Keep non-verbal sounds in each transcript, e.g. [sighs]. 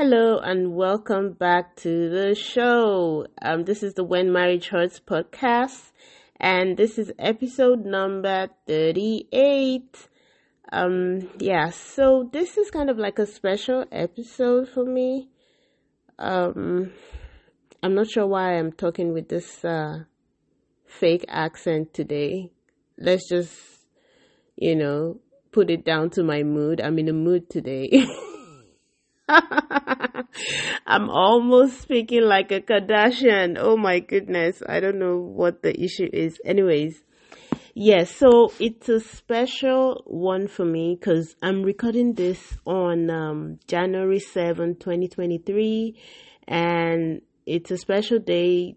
Hello and welcome back to the show. Um, this is the When Marriage Hurts podcast, and this is episode number 38. Um, yeah, so this is kind of like a special episode for me. Um, I'm not sure why I'm talking with this uh, fake accent today. Let's just, you know, put it down to my mood. I'm in a mood today. [laughs] [laughs] I'm almost speaking like a Kardashian. Oh my goodness. I don't know what the issue is. Anyways, yes, so it's a special one for me because I'm recording this on um, January 7, 2023. And it's a special day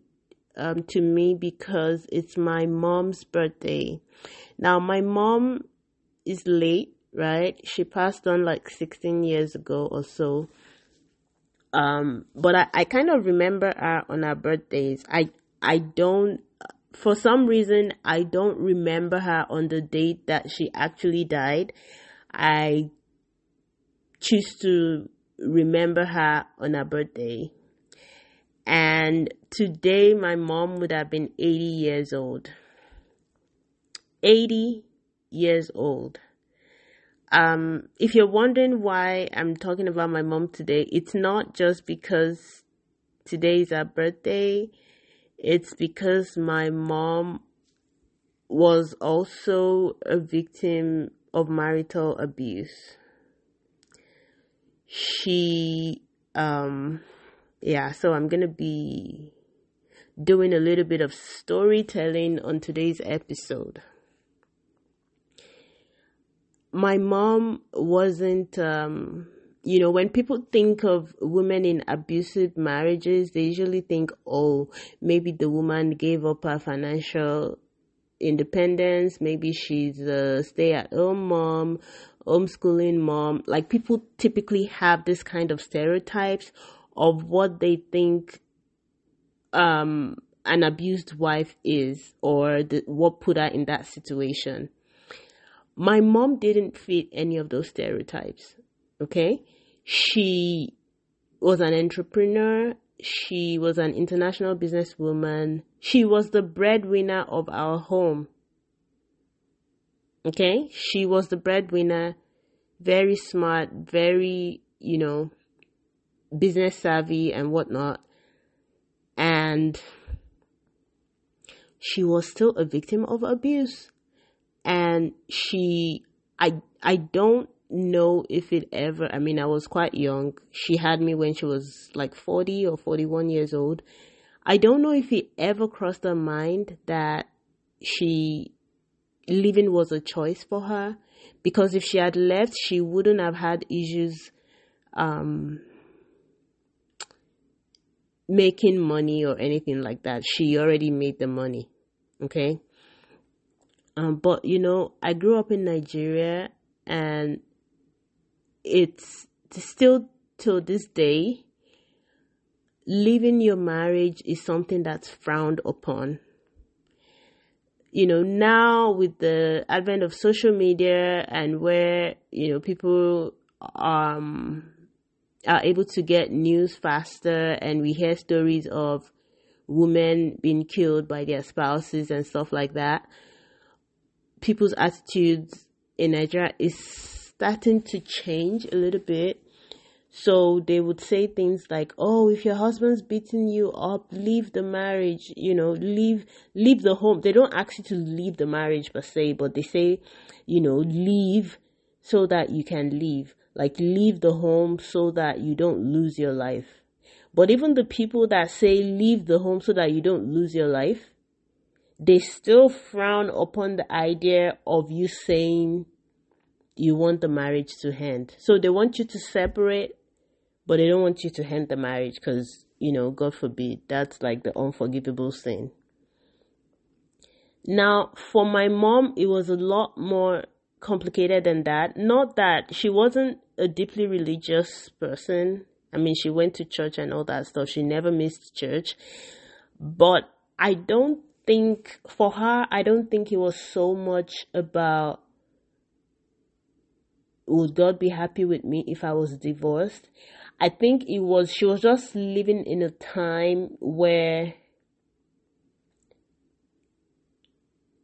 um, to me because it's my mom's birthday. Now, my mom is late right? She passed on like 16 years ago or so. Um, but I, I kind of remember her on her birthdays. I, I don't, for some reason, I don't remember her on the date that she actually died. I choose to remember her on her birthday. And today, my mom would have been 80 years old. 80 years old. Um, if you're wondering why I'm talking about my mom today, it's not just because today is her birthday. It's because my mom was also a victim of marital abuse. She, um, yeah, so I'm gonna be doing a little bit of storytelling on today's episode my mom wasn't um, you know when people think of women in abusive marriages they usually think oh maybe the woman gave up her financial independence maybe she's a stay at home mom homeschooling mom. Like people typically have this kind of stereotypes of what they think um an abused wife is or the, what put her in that situation my mom didn't fit any of those stereotypes. Okay. She was an entrepreneur. She was an international businesswoman. She was the breadwinner of our home. Okay. She was the breadwinner. Very smart, very, you know, business savvy and whatnot. And she was still a victim of abuse and she I I don't know if it ever I mean I was quite young. She had me when she was like 40 or 41 years old. I don't know if it ever crossed her mind that she living was a choice for her because if she had left she wouldn't have had issues um making money or anything like that. She already made the money. Okay? Um, but you know, I grew up in Nigeria and it's still till this day, leaving your marriage is something that's frowned upon. You know, now with the advent of social media and where, you know, people um are able to get news faster and we hear stories of women being killed by their spouses and stuff like that people's attitudes in Nigeria is starting to change a little bit. So they would say things like, "Oh, if your husband's beating you up, leave the marriage. You know, leave leave the home." They don't ask you to leave the marriage per se, but they say, you know, leave so that you can leave. Like leave the home so that you don't lose your life. But even the people that say leave the home so that you don't lose your life, they still frown upon the idea of you saying you want the marriage to end. So they want you to separate, but they don't want you to end the marriage because, you know, God forbid, that's like the unforgivable sin. Now, for my mom, it was a lot more complicated than that. Not that she wasn't a deeply religious person. I mean, she went to church and all that stuff. She never missed church. But I don't think for her, I don't think it was so much about would God be happy with me if I was divorced? I think it was, she was just living in a time where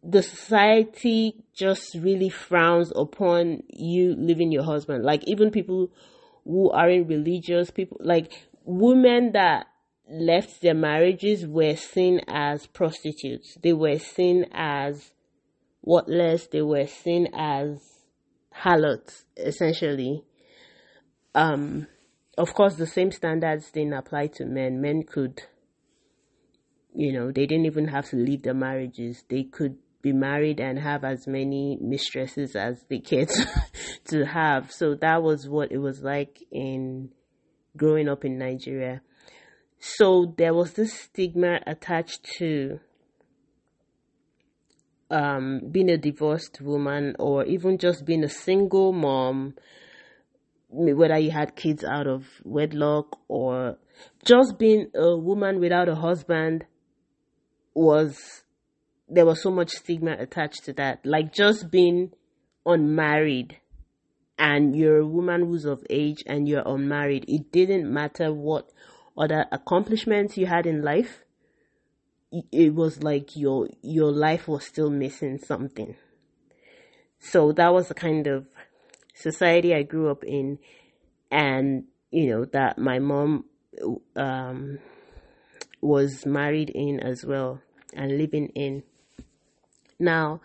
the society just really frowns upon you leaving your husband. Like even people who aren't religious, people like women that left their marriages were seen as prostitutes. They were seen as what less they were seen as harlots, essentially. Um, of course, the same standards didn't apply to men. Men could, you know, they didn't even have to leave their marriages. They could be married and have as many mistresses as they cared [laughs] to have. So that was what it was like in growing up in Nigeria. So there was this stigma attached to um, being a divorced woman or even just being a single mom, whether you had kids out of wedlock or just being a woman without a husband was there was so much stigma attached to that. Like just being unmarried and you're a woman who's of age and you're unmarried, it didn't matter what other accomplishments you had in life, it was like your your life was still missing something. So that was the kind of society I grew up in, and you know that my mom um, was married in as well and living in. Now,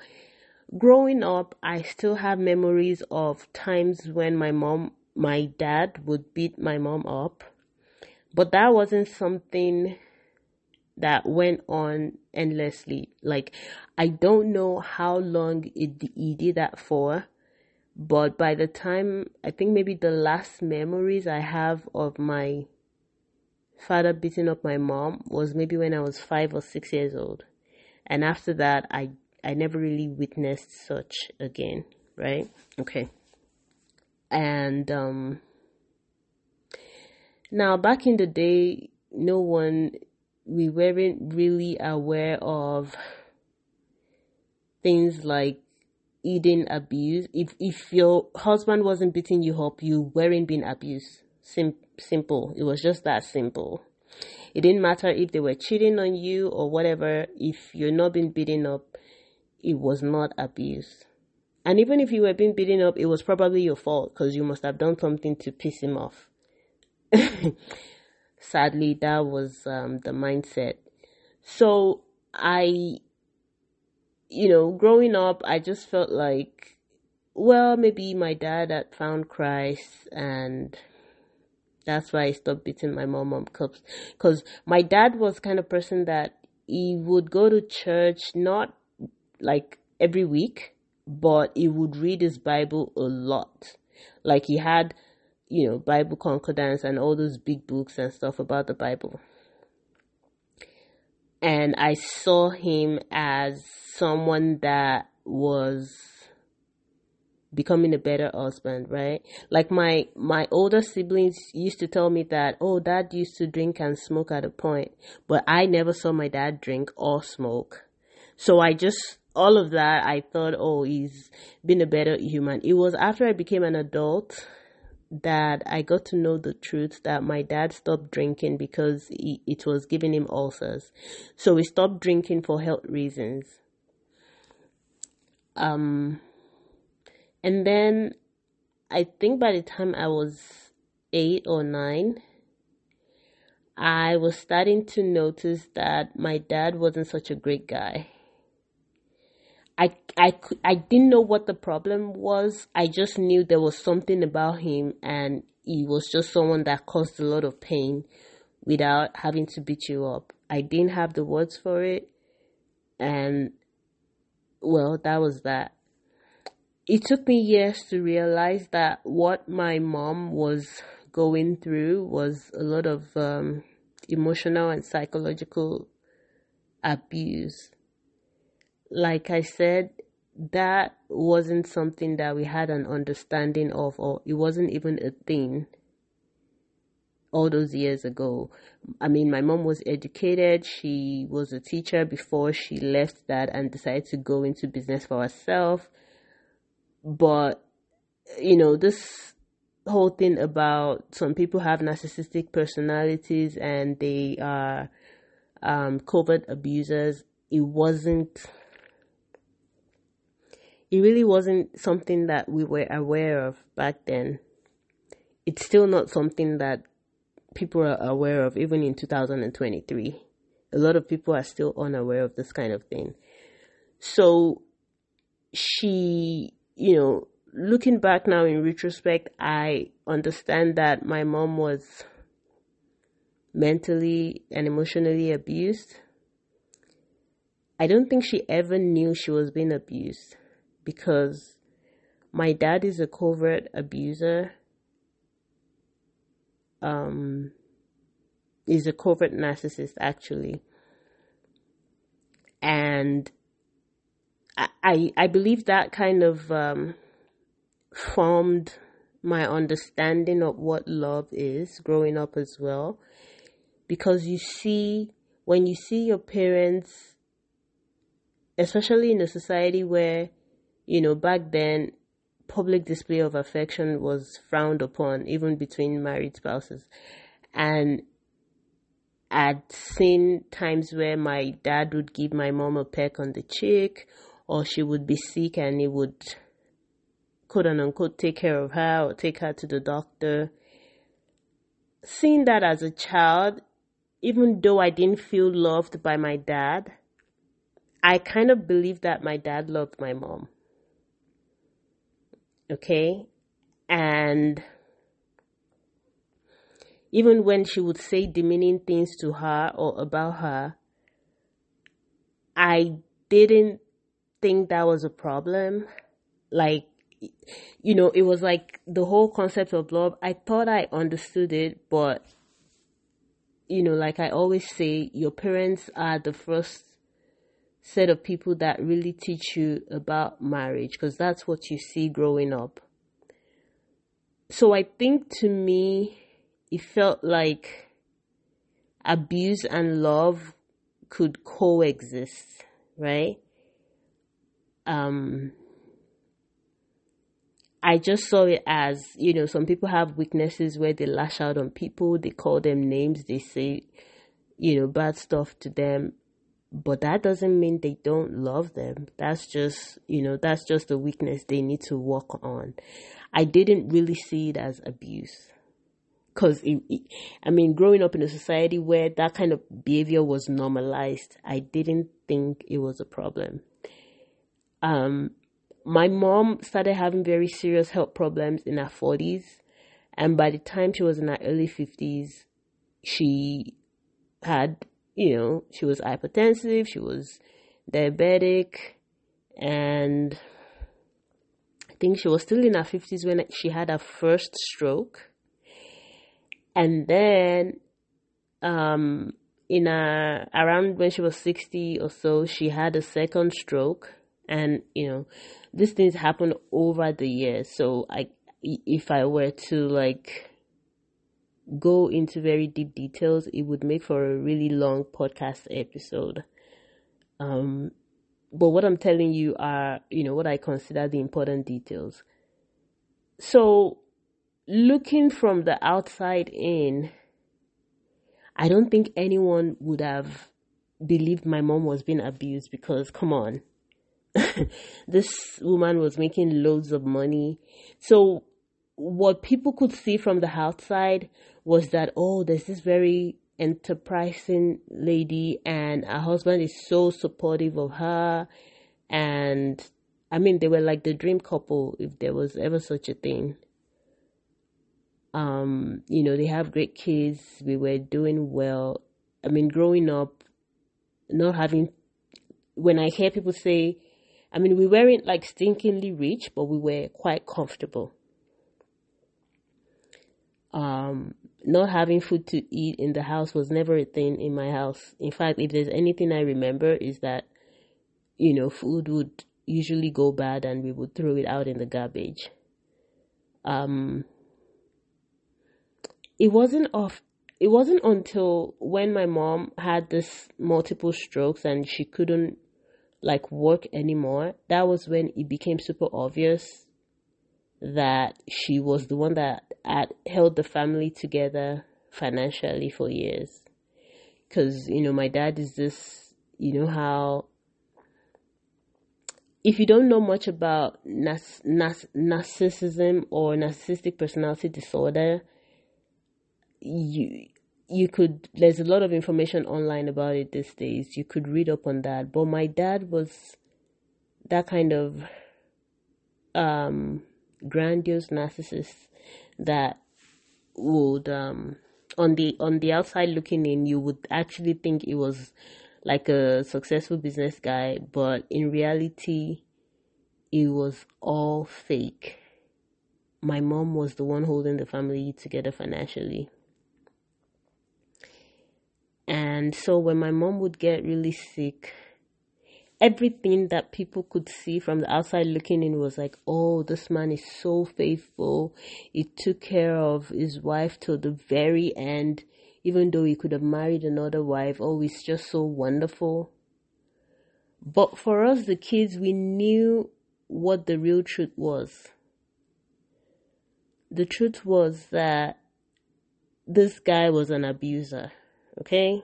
growing up, I still have memories of times when my mom, my dad would beat my mom up but that wasn't something that went on endlessly. Like, I don't know how long it, he did that for, but by the time, I think maybe the last memories I have of my father beating up my mom was maybe when I was five or six years old. And after that, I, I never really witnessed such again, right? Okay. And, um, now, back in the day, no one, we weren't really aware of things like eating abuse. If if your husband wasn't beating you up, you weren't being abused. Sim- simple. It was just that simple. It didn't matter if they were cheating on you or whatever. If you're not being beaten up, it was not abuse. And even if you were being beaten up, it was probably your fault because you must have done something to piss him off. [laughs] sadly, that was um, the mindset. So I, you know, growing up, I just felt like, well, maybe my dad had found Christ and that's why I stopped beating my mom up cups. Cause my dad was kind of person that he would go to church, not like every week, but he would read his Bible a lot. Like he had you know, Bible Concordance and all those big books and stuff about the Bible. And I saw him as someone that was becoming a better husband, right? Like my my older siblings used to tell me that, oh, dad used to drink and smoke at a point, but I never saw my dad drink or smoke. So I just all of that I thought, oh, he's been a better human. It was after I became an adult that I got to know the truth that my dad stopped drinking because he, it was giving him ulcers. So he stopped drinking for health reasons. Um, and then I think by the time I was eight or nine, I was starting to notice that my dad wasn't such a great guy. I, I, I didn't know what the problem was. I just knew there was something about him and he was just someone that caused a lot of pain without having to beat you up. I didn't have the words for it. And well, that was that. It took me years to realize that what my mom was going through was a lot of um, emotional and psychological abuse like I said, that wasn't something that we had an understanding of, or it wasn't even a thing all those years ago. I mean, my mom was educated. She was a teacher before she left that and decided to go into business for herself. But you know, this whole thing about some people have narcissistic personalities and they are um, covert abusers, it wasn't, it really wasn't something that we were aware of back then. It's still not something that people are aware of, even in 2023. A lot of people are still unaware of this kind of thing. So she, you know, looking back now in retrospect, I understand that my mom was mentally and emotionally abused. I don't think she ever knew she was being abused because my dad is a covert abuser. Um, is a covert narcissist actually. And I, I believe that kind of um, formed my understanding of what love is growing up as well. Because you see, when you see your parents, especially in a society where, you know, back then, public display of affection was frowned upon, even between married spouses. And I'd seen times where my dad would give my mom a peck on the cheek, or she would be sick and he would quote unquote take care of her or take her to the doctor. Seeing that as a child, even though I didn't feel loved by my dad, I kind of believed that my dad loved my mom. Okay? And even when she would say demeaning things to her or about her, I didn't think that was a problem. Like, you know, it was like the whole concept of love. I thought I understood it, but, you know, like I always say, your parents are the first set of people that really teach you about marriage because that's what you see growing up. So I think to me, it felt like abuse and love could coexist, right? Um, I just saw it as, you know, some people have weaknesses where they lash out on people, they call them names, they say, you know, bad stuff to them. But that doesn't mean they don't love them. That's just, you know, that's just a weakness they need to work on. I didn't really see it as abuse. Cause I mean, growing up in a society where that kind of behavior was normalized, I didn't think it was a problem. Um, my mom started having very serious health problems in her 40s. And by the time she was in her early 50s, she had, you know, she was hypertensive, she was diabetic, and I think she was still in her 50s when she had her first stroke. And then, um, in a, around when she was 60 or so, she had a second stroke. And, you know, these things happen over the years. So I, if I were to like go into very deep details, it would make for a really long podcast episode. Um, but what I'm telling you are, you know, what I consider the important details. So, looking from the outside in, I don't think anyone would have believed my mom was being abused because, come on, [laughs] this woman was making loads of money. So what people could see from the outside was that, oh, there's this very enterprising lady and her husband is so supportive of her. And I mean, they were like the dream couple if there was ever such a thing. Um, you know, they have great kids. We were doing well. I mean, growing up, not having, when I hear people say, I mean, we weren't like stinkingly rich, but we were quite comfortable. Um, not having food to eat in the house was never a thing in my house. In fact, if there's anything I remember is that, you know, food would usually go bad and we would throw it out in the garbage. Um, it wasn't off. It wasn't until when my mom had this multiple strokes and she couldn't like work anymore, that was when it became super obvious that she was the one that had held the family together financially for years. Because, you know, my dad is this, you know, how if you don't know much about nas- nas- narcissism or narcissistic personality disorder, you you could there's a lot of information online about it these days. You could read up on that. But my dad was that kind of um grandiose narcissist that would um on the on the outside looking in you would actually think it was like a successful business guy, but in reality, it was all fake. My mom was the one holding the family together financially. And so when my mom would get really sick, everything that people could see from the outside looking in was like, oh, this man is so faithful. He took care of his wife till the very end even though he could have married another wife. Oh, he's just so wonderful. But for us, the kids, we knew what the real truth was. The truth was that this guy was an abuser, okay?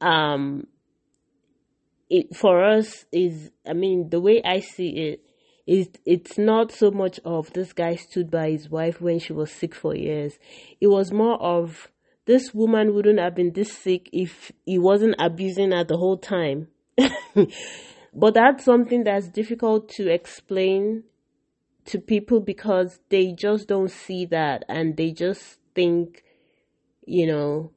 Um, it for us is, I mean, the way I see it is, it's not so much of this guy stood by his wife when she was sick for years. It was more of this woman wouldn't have been this sick if he wasn't abusing her the whole time. [laughs] but that's something that's difficult to explain to people because they just don't see that and they just think, you know,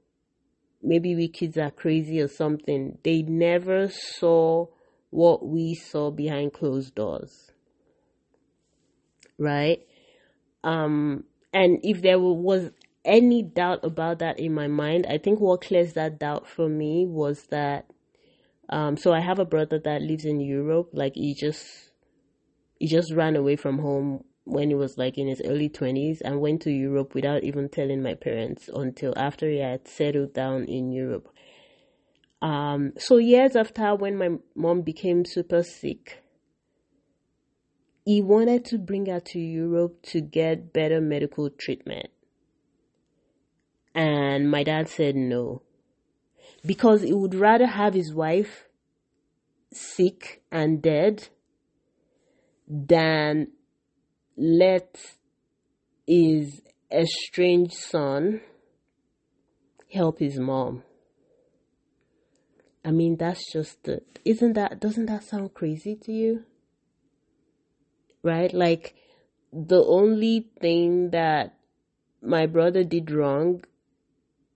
maybe we kids are crazy or something. They never saw what we saw behind closed doors. Right? Um, and if there was any doubt about that in my mind. I think what clears that doubt for me was that um so I have a brother that lives in Europe, like he just he just ran away from home when he was like in his early 20s and went to Europe without even telling my parents until after he had settled down in Europe. Um, so years after when my mom became super sick, he wanted to bring her to Europe to get better medical treatment. And my dad said no. Because he would rather have his wife sick and dead than let his estranged son help his mom. I mean, that's just the, isn't that, doesn't that sound crazy to you? Right? Like, the only thing that my brother did wrong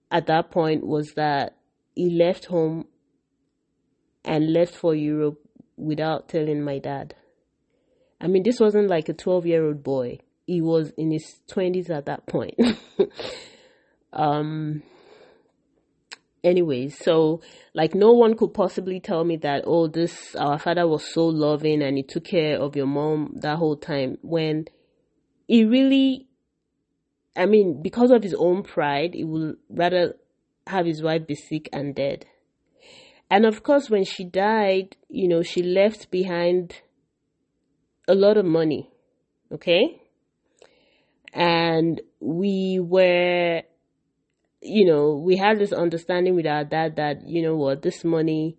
at that point was that he left home and left for Europe without telling my dad. I mean, this wasn't like a 12 year old boy. He was in his 20s at that point. [laughs] um, anyways, so like no one could possibly tell me that, oh, this, our father was so loving and he took care of your mom that whole time when he really I mean, because of his own pride, he would rather have his wife be sick and dead. And of course, when she died, you know, she left behind a lot of money. Okay? And we were, you know, we had this understanding with our dad that, you know what, this money,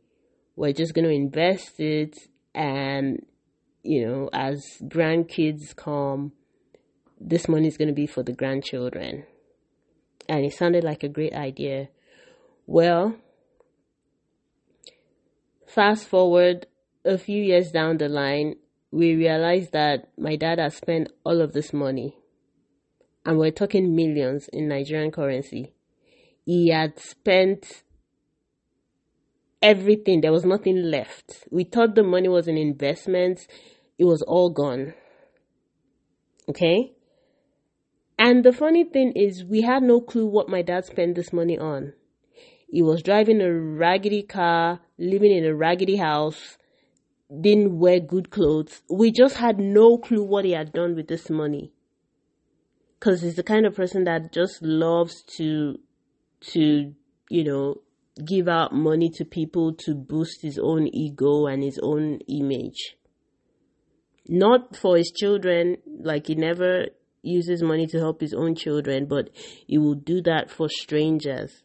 we're just going to invest it. And, you know, as grandkids come, this money is going to be for the grandchildren. And it sounded like a great idea. Well, fast forward a few years down the line, we realized that my dad had spent all of this money. And we're talking millions in Nigerian currency. He had spent everything. There was nothing left. We thought the money was in investments. It was all gone. Okay? And the funny thing is, we had no clue what my dad spent this money on. He was driving a raggedy car, living in a raggedy house, didn't wear good clothes. We just had no clue what he had done with this money. Cause he's the kind of person that just loves to, to, you know, give out money to people to boost his own ego and his own image. Not for his children, like he never uses money to help his own children, but he will do that for strangers.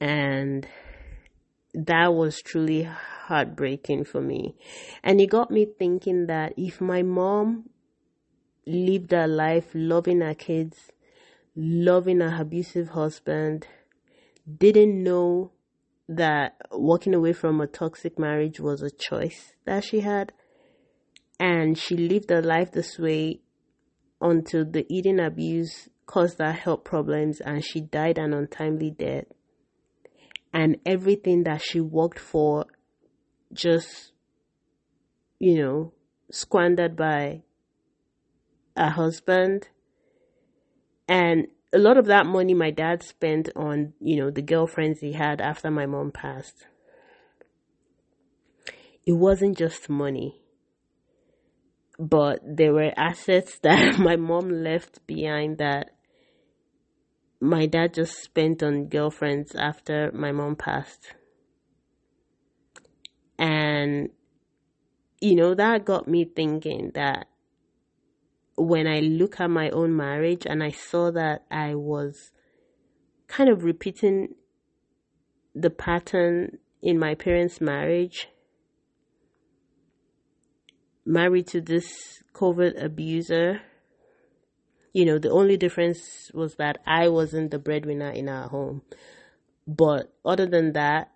And that was truly heartbreaking for me. And it got me thinking that if my mom lived her life loving her kids, loving her abusive husband, didn't know that walking away from a toxic marriage was a choice that she had, and she lived her life this way until the eating abuse caused her health problems and she died an untimely death. And everything that she worked for just, you know, squandered by a husband. And a lot of that money my dad spent on, you know, the girlfriends he had after my mom passed. It wasn't just money, but there were assets [laughs] that my mom left behind that my dad just spent on girlfriends after my mom passed. And, you know, that got me thinking that when I look at my own marriage and I saw that I was kind of repeating the pattern in my parents' marriage, married to this covert abuser. You know, the only difference was that I wasn't the breadwinner in our home. But other than that,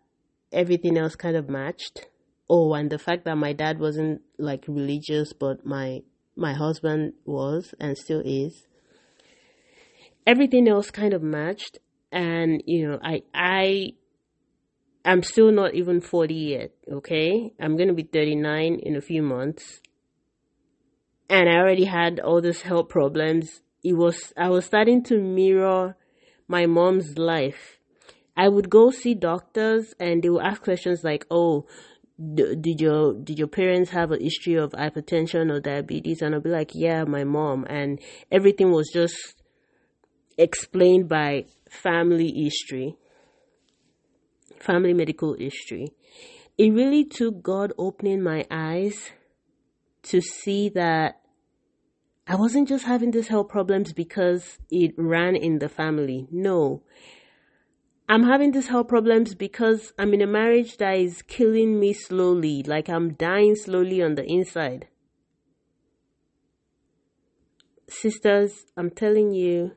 everything else kind of matched. Oh, and the fact that my dad wasn't like religious, but my my husband was and still is. Everything else kind of matched and you know, I I I'm still not even 40 yet, okay? I'm going to be 39 in a few months. And I already had all these health problems. It was I was starting to mirror my mom's life. I would go see doctors and they would ask questions like, "Oh, did your did your parents have a history of hypertension or diabetes and i'll be like yeah my mom and everything was just explained by family history family medical history it really took god opening my eyes to see that i wasn't just having these health problems because it ran in the family no I'm having these health problems because I'm in a marriage that is killing me slowly, like I'm dying slowly on the inside. Sisters, I'm telling you,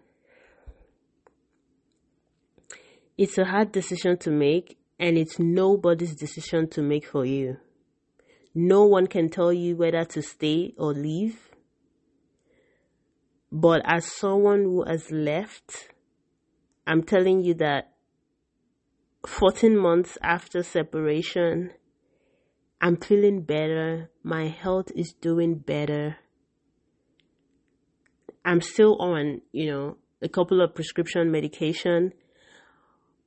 it's a hard decision to make, and it's nobody's decision to make for you. No one can tell you whether to stay or leave. But as someone who has left, I'm telling you that 14 months after separation, I'm feeling better. My health is doing better. I'm still on, you know, a couple of prescription medication,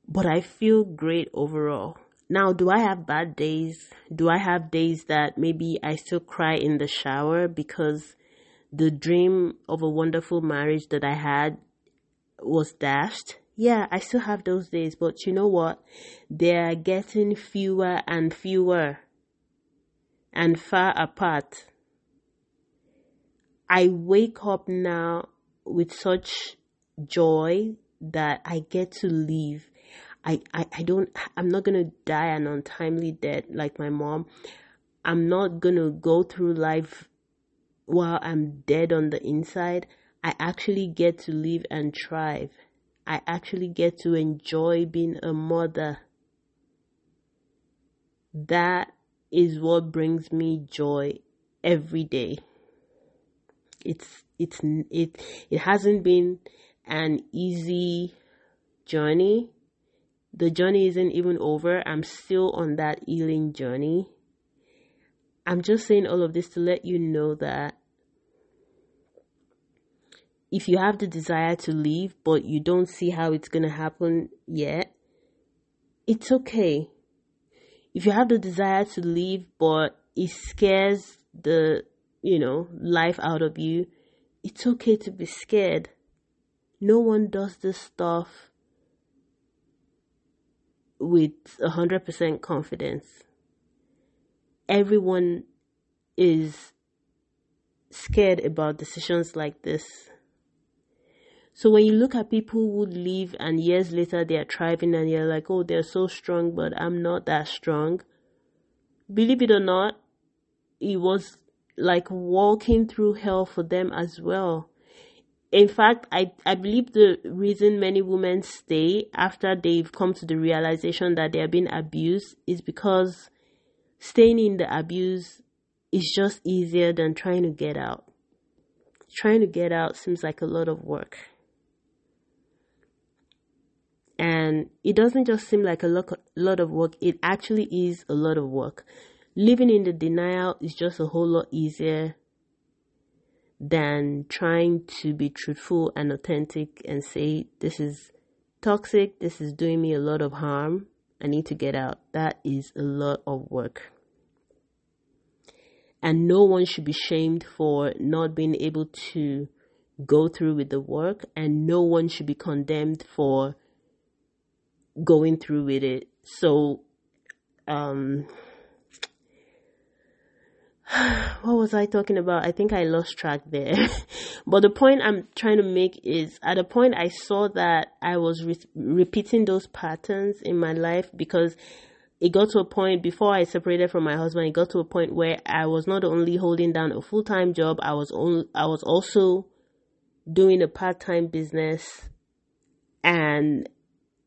but I feel great overall. Now, do I have bad days? Do I have days that maybe I still cry in the shower because the dream of a wonderful marriage that I had was dashed? yeah, I still have those days, but you know what? They're getting fewer and fewer and far apart. I wake up now with such joy that I get to live. I, I, I don't, I'm not gonna die an untimely death like my mom. I'm not gonna go through life while I'm dead on the inside. I actually get to live and thrive. I actually get to enjoy being a mother. That is what brings me joy every day. It's it's it it hasn't been an easy journey. The journey isn't even over. I'm still on that healing journey. I'm just saying all of this to let you know that if you have the desire to leave but you don't see how it's going to happen yet, it's okay. If you have the desire to leave but it scares the, you know, life out of you, it's okay to be scared. No one does this stuff with a hundred percent confidence. Everyone is scared about decisions like this. So when you look at people who leave and years later they are thriving and you're like, oh, they're so strong, but I'm not that strong. Believe it or not, it was like walking through hell for them as well. In fact, I, I believe the reason many women stay after they've come to the realization that they are being abused is because staying in the abuse is just easier than trying to get out. Trying to get out seems like a lot of work. And it doesn't just seem like a lot, of work, it actually is a lot of work. Living in the denial is just a whole lot easier than trying to be truthful and authentic and say, this is toxic, this is doing me a lot of harm, I need to get out. That is a lot of work. And no one should be shamed for not being able to go through with the work, and no one should be condemned for going through with it. So, um, [sighs] what was I talking about? I think I lost track there. [laughs] but the point I'm trying to make is at a point I saw that I was re- repeating those patterns in my life because it got to a point before I separated from my husband. It got to a point where I was not only holding down a full time job, I was only, I was also doing a part time business, and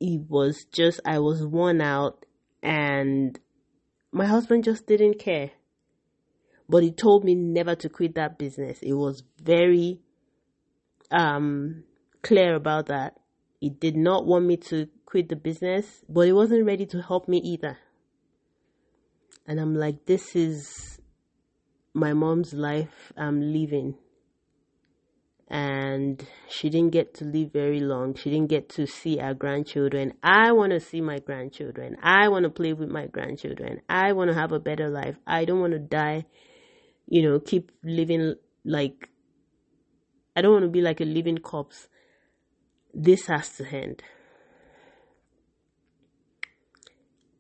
it was just I was worn out, and my husband just didn't care but he told me never to quit that business. It was very um, clear about that. He did not want me to quit the business, but he wasn't ready to help me either. And I'm like, this is my mom's life I'm living. And she didn't get to live very long. She didn't get to see our grandchildren. I want to see my grandchildren. I want to play with my grandchildren. I want to have a better life. I don't want to die you know, keep living like I don't want to be like a living corpse. This has to end.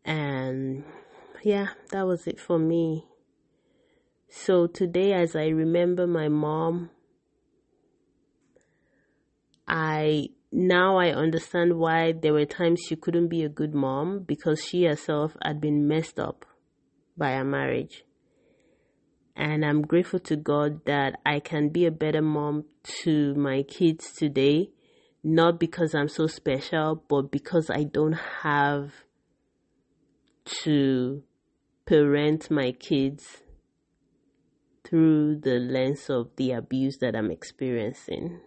And yeah, that was it for me. So today, as I remember my mom, I now I understand why there were times she couldn't be a good mom because she herself had been messed up by a marriage. And I'm grateful to God that I can be a better mom to my kids today, not because I'm so special, but because I don't have to parent my kids through the lens of the abuse that I'm experiencing.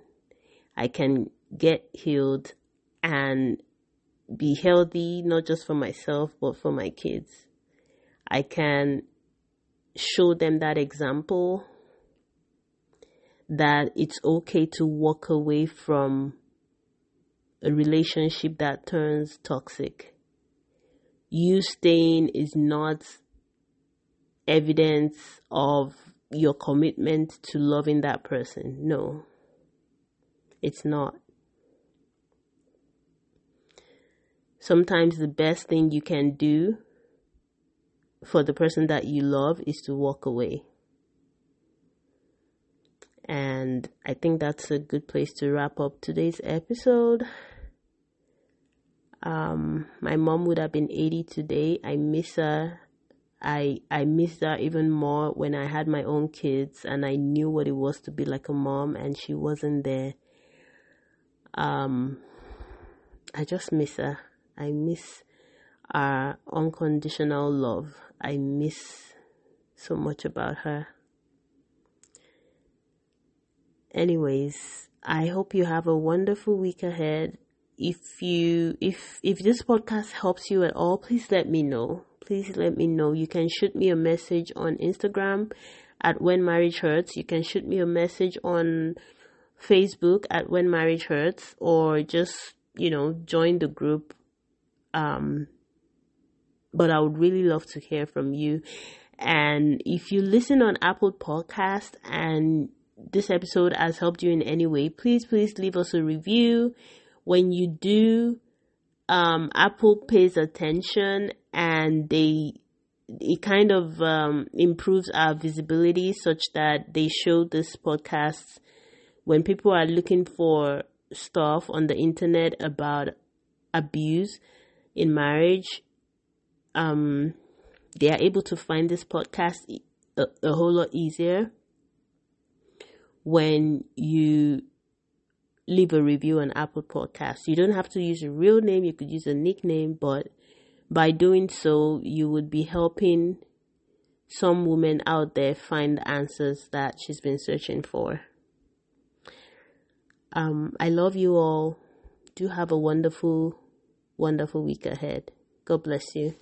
I can get healed and be healthy, not just for myself, but for my kids. I can show them that example that it's okay to walk away from a relationship that turns toxic. You staying is not evidence of your commitment to loving that person. No, it's not. Sometimes the best thing you can do for the person that you love is to walk away. And I think that's a good place to wrap up today's episode. Um, my mom would have been 80 today. I miss her. I I miss her even more when I had my own kids and I knew what it was to be like a mom and she wasn't there. Um, I just miss her. I miss our unconditional love. I miss so much about her. Anyways, I hope you have a wonderful week ahead. If you if if this podcast helps you at all, please let me know. Please let me know. You can shoot me a message on Instagram at when marriage hurts. You can shoot me a message on Facebook at when marriage hurts or just, you know, join the group um but I would really love to hear from you. And if you listen on Apple Podcast and this episode has helped you in any way, please, please leave us a review. When you do, um, Apple pays attention and they it kind of um, improves our visibility such that they show this podcast when people are looking for stuff on the internet about abuse in marriage um they are able to find this podcast a, a whole lot easier when you leave a review on Apple Podcasts. You don't have to use a real name, you could use a nickname, but by doing so, you would be helping some woman out there find the answers that she's been searching for. Um, I love you all. Do have a wonderful, wonderful week ahead. God bless you.